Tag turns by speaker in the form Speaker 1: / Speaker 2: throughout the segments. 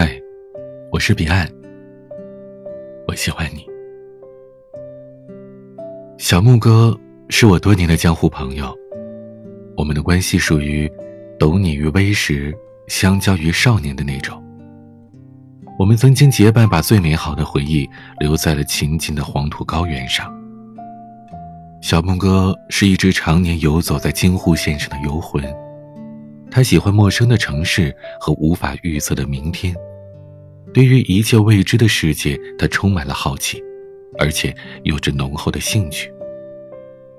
Speaker 1: 嗨，我是彼岸。我喜欢你。小木哥是我多年的江湖朋友，我们的关系属于懂你于微时，相交于少年的那种。我们曾经结伴，把最美好的回忆留在了秦晋的黄土高原上。小木哥是一只常年游走在京沪线上的游魂，他喜欢陌生的城市和无法预测的明天。对于一切未知的世界，他充满了好奇，而且有着浓厚的兴趣。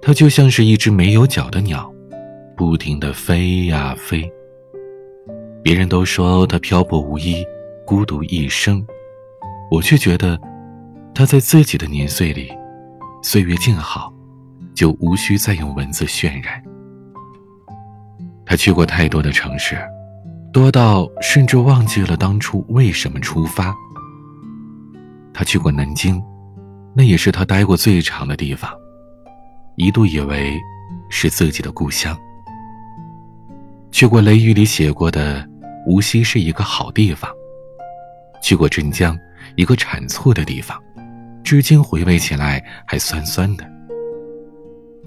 Speaker 1: 他就像是一只没有脚的鸟，不停地飞呀飞。别人都说他漂泊无依，孤独一生，我却觉得他在自己的年岁里，岁月静好，就无需再用文字渲染。他去过太多的城市。多到甚至忘记了当初为什么出发。他去过南京，那也是他待过最长的地方，一度以为是自己的故乡。去过《雷雨》里写过的无锡是一个好地方，去过镇江，一个产醋的地方，至今回味起来还酸酸的。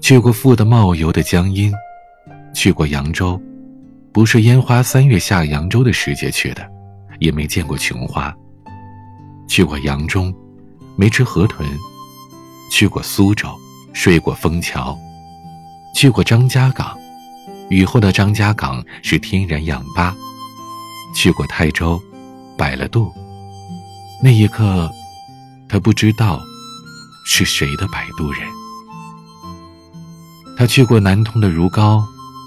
Speaker 1: 去过富得冒油的江阴，去过扬州。不是烟花三月下扬州的时节去的，也没见过琼花。去过扬中，没吃河豚；去过苏州，睡过枫桥；去过张家港，雨后的张家港是天然氧吧；去过泰州，摆了渡。那一刻，他不知道是谁的摆渡人。他去过南通的如皋，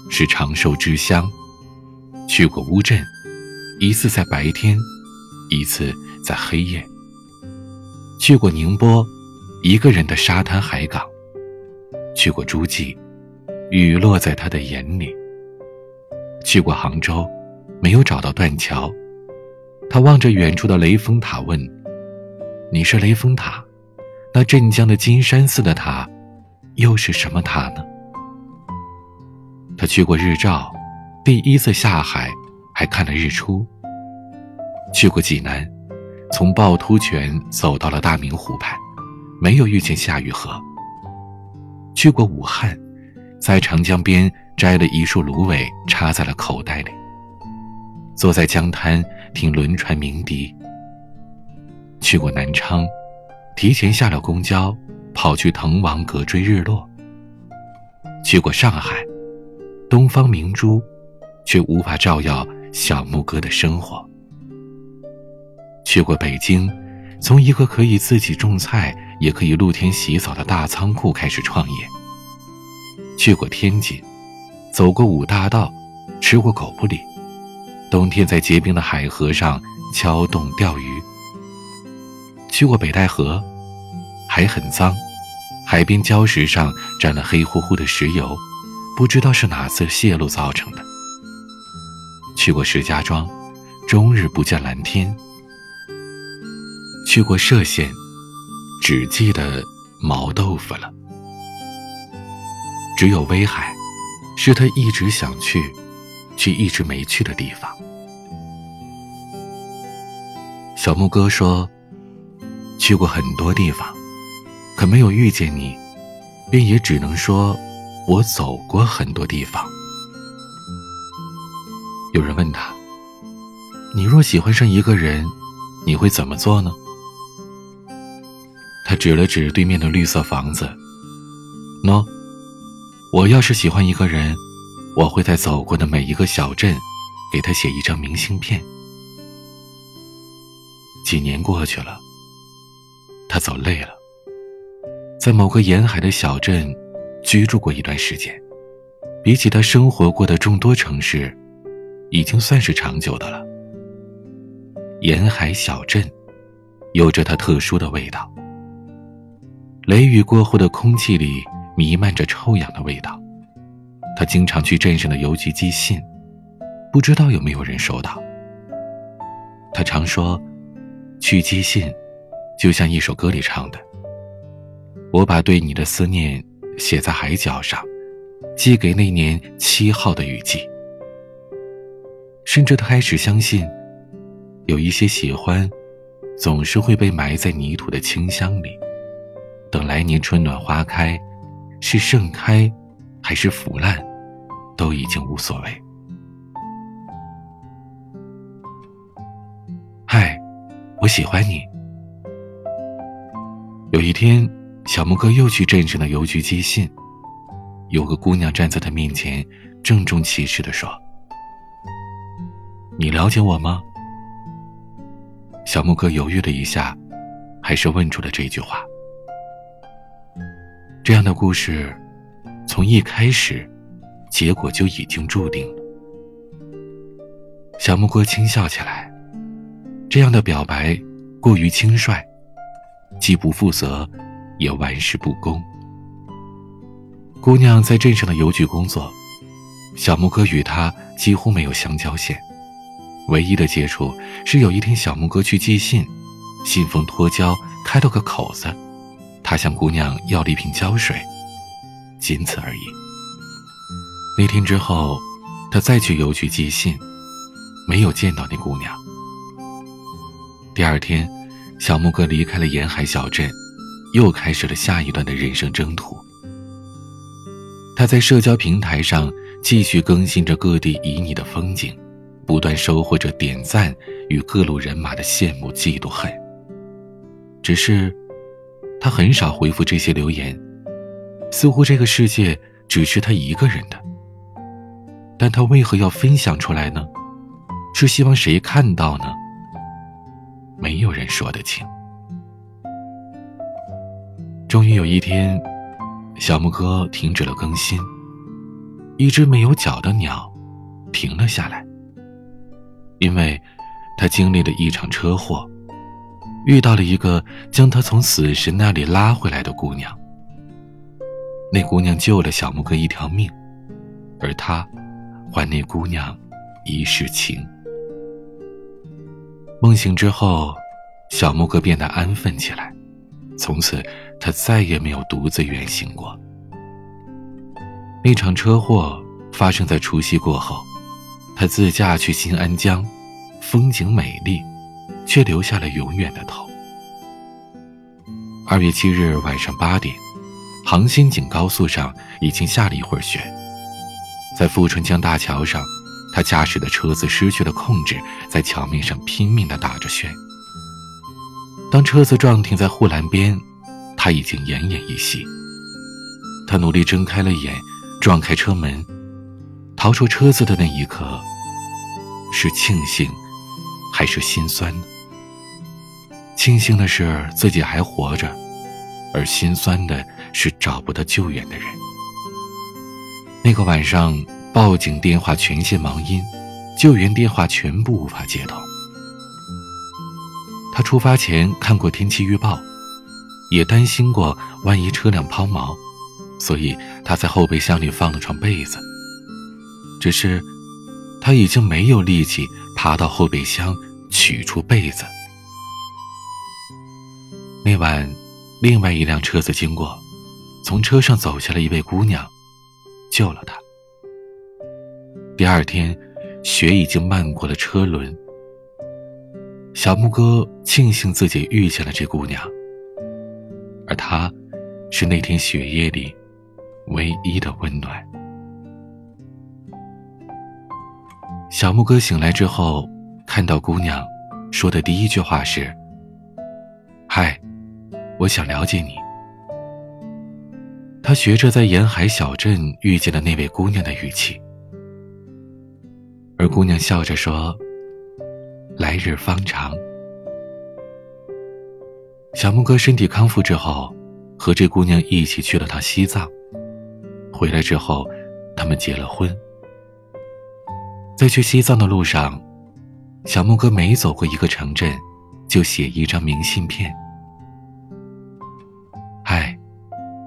Speaker 1: 是长寿之乡。去过乌镇，一次在白天，一次在黑夜。去过宁波，一个人的沙滩海港。去过诸暨，雨落在他的眼里。去过杭州，没有找到断桥。他望着远处的雷峰塔问：“你是雷峰塔？那镇江的金山寺的塔，又是什么塔呢？”他去过日照。第一次下海，还看了日出。去过济南，从趵突泉走到了大明湖畔，没有遇见夏雨荷。去过武汉，在长江边摘了一束芦苇，插在了口袋里。坐在江滩听轮船鸣笛。去过南昌，提前下了公交，跑去滕王阁追日落。去过上海，东方明珠。却无法照耀小牧哥的生活。去过北京，从一个可以自己种菜，也可以露天洗澡的大仓库开始创业。去过天津，走过五大道，吃过狗不理，冬天在结冰的海河上敲洞钓鱼。去过北戴河，海很脏，海边礁石上沾了黑乎乎的石油，不知道是哪次泄露造成的。去过石家庄，终日不见蓝天。去过歙县，只记得毛豆腐了。只有威海，是他一直想去，却一直没去的地方。小木哥说，去过很多地方，可没有遇见你，便也只能说，我走过很多地方。有人问他：“你若喜欢上一个人，你会怎么做呢？”他指了指对面的绿色房子。喏，我要是喜欢一个人，我会在走过的每一个小镇，给他写一张明信片。几年过去了，他走累了，在某个沿海的小镇居住过一段时间。比起他生活过的众多城市。已经算是长久的了。沿海小镇，有着它特殊的味道。雷雨过后的空气里弥漫着臭氧的味道。他经常去镇上的邮局寄信，不知道有没有人收到。他常说，去寄信，就像一首歌里唱的：“我把对你的思念写在海角上，寄给那年七号的雨季。”甚至他开始相信，有一些喜欢，总是会被埋在泥土的清香里，等来年春暖花开，是盛开，还是腐烂，都已经无所谓。嗨，我喜欢你。有一天，小木哥又去镇上的邮局寄信，有个姑娘站在他面前，郑重其事的说：“你了解我吗？”小木哥犹豫了一下，还是问出了这句话。这样的故事，从一开始，结果就已经注定了。小木哥轻笑起来，这样的表白过于轻率，既不负责，也玩世不恭。姑娘在镇上的邮局工作，小木哥与她几乎没有相交线。唯一的接触是有一天小木哥去寄信，信封脱胶开了个口子，他向姑娘要了一瓶胶水，仅此而已。那天之后，他再去邮局寄信，没有见到那姑娘。第二天，小木哥离开了沿海小镇，又开始了下一段的人生征途。他在社交平台上继续更新着各地旖旎的风景。不断收获着点赞与各路人马的羡慕、嫉妒、恨。只是，他很少回复这些留言，似乎这个世界只是他一个人的。但他为何要分享出来呢？是希望谁看到呢？没有人说得清。终于有一天，小木哥停止了更新，一只没有脚的鸟停了下来。因为，他经历了一场车祸，遇到了一个将他从死神那里拉回来的姑娘。那姑娘救了小木哥一条命，而他，还那姑娘一世情。梦醒之后，小木哥变得安分起来，从此他再也没有独自远行过。那场车祸发生在除夕过后。他自驾去新安江，风景美丽，却留下了永远的痛。二月七日晚上八点，杭新景高速上已经下了一会儿雪，在富春江大桥上，他驾驶的车子失去了控制，在桥面上拼命地打着旋。当车子撞停在护栏边，他已经奄奄一息。他努力睁开了眼，撞开车门。逃出车子的那一刻，是庆幸，还是心酸？庆幸的是自己还活着，而心酸的是找不到救援的人。那个晚上，报警电话全线忙音，救援电话全部无法接通。他出发前看过天气预报，也担心过万一车辆抛锚，所以他在后备箱里放了床被子。只是，他已经没有力气爬到后备箱取出被子。那晚，另外一辆车子经过，从车上走下了一位姑娘，救了他。第二天，雪已经漫过了车轮。小木哥庆幸自己遇见了这姑娘，而她，是那天雪夜里唯一的温暖。小木哥醒来之后，看到姑娘，说的第一句话是：“嗨，我想了解你。”他学着在沿海小镇遇见的那位姑娘的语气，而姑娘笑着说：“来日方长。”小木哥身体康复之后，和这姑娘一起去了趟西藏，回来之后，他们结了婚。在去西藏的路上，小木哥每走过一个城镇，就写一张明信片。嗨，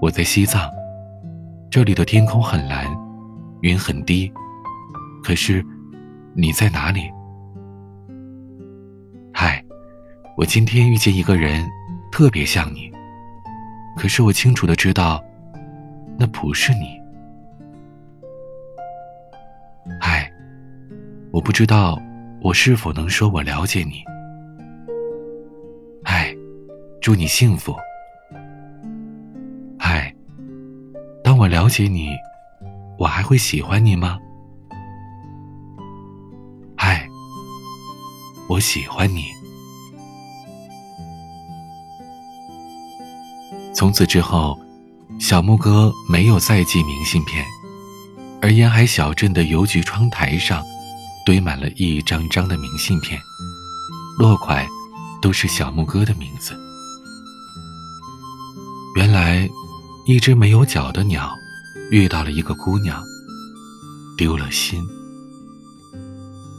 Speaker 1: 我在西藏，这里的天空很蓝，云很低，可是你在哪里？嗨，我今天遇见一个人，特别像你，可是我清楚的知道，那不是你。不知道我是否能说我了解你？嗨，祝你幸福。嗨，当我了解你，我还会喜欢你吗？嗨，我喜欢你。从此之后，小木哥没有再寄明信片，而沿海小镇的邮局窗台上，堆满了一张张的明信片，落款都是小木哥的名字。原来，一只没有脚的鸟，遇到了一个姑娘，丢了心。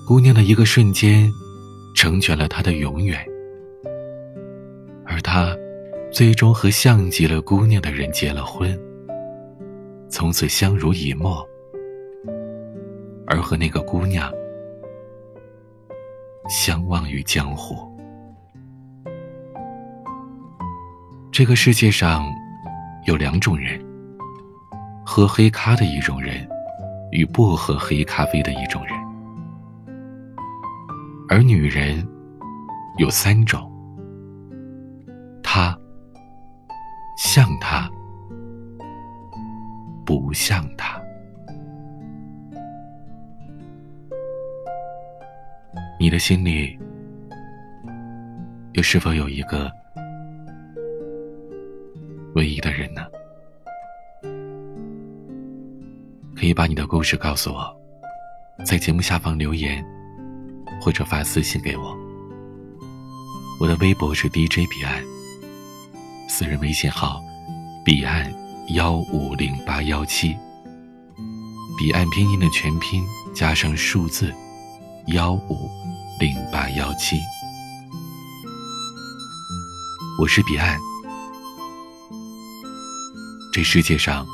Speaker 1: 姑娘的一个瞬间，成全了他的永远，而他。最终和像极了姑娘的人结了婚，从此相濡以沫，而和那个姑娘相忘于江湖。这个世界上有两种人：喝黑咖的一种人，与不喝黑咖啡的一种人。而女人有三种，她。像他，不像他。你的心里，又是否有一个唯一的人呢？可以把你的故事告诉我，在节目下方留言，或者发私信给我。我的微博是 DJ 彼岸。私人微信号：彼岸幺五零八幺七。彼岸拼音的全拼加上数字幺五零八幺七。我是彼岸。这世界上，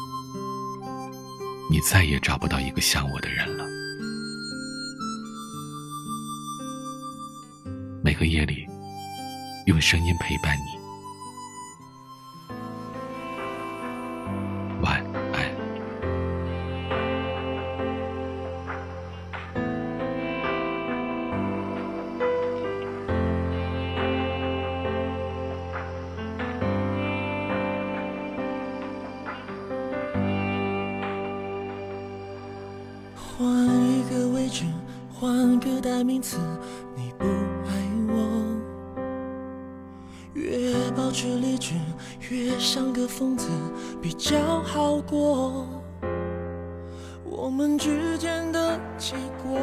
Speaker 1: 你再也找不到一个像我的人了。每个夜里，用声音陪伴你。
Speaker 2: 置，换个代名词，你不爱我，越保持理智，越像个疯子，比较好过。我们之间的结果，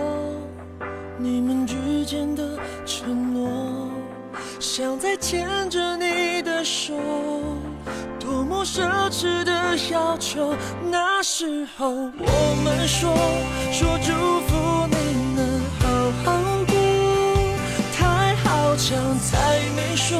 Speaker 2: 你们之间的承诺，像在牵着你的手。多么奢侈的要求，那时候我们说说祝福你能好好过，太好强才没说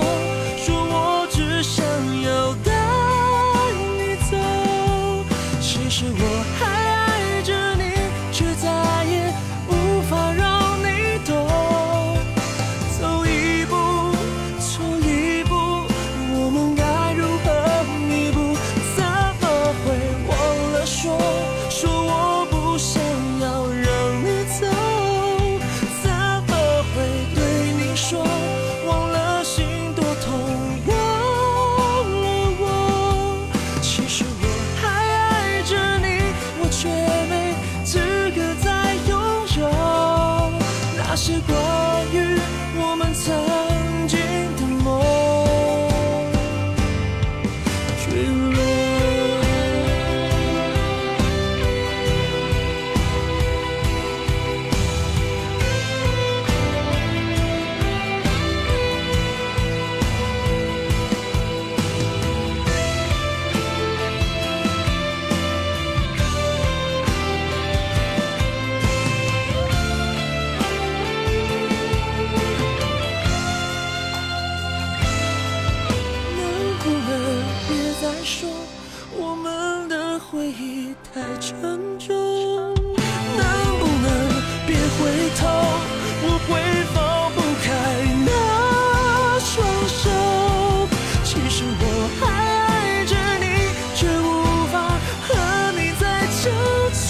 Speaker 2: 太沉重能不能别回头我会放不开那双手其实我还爱着你却无法和你再交错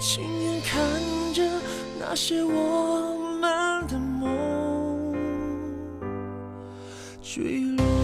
Speaker 2: 亲眼看着那些我们的梦坠落。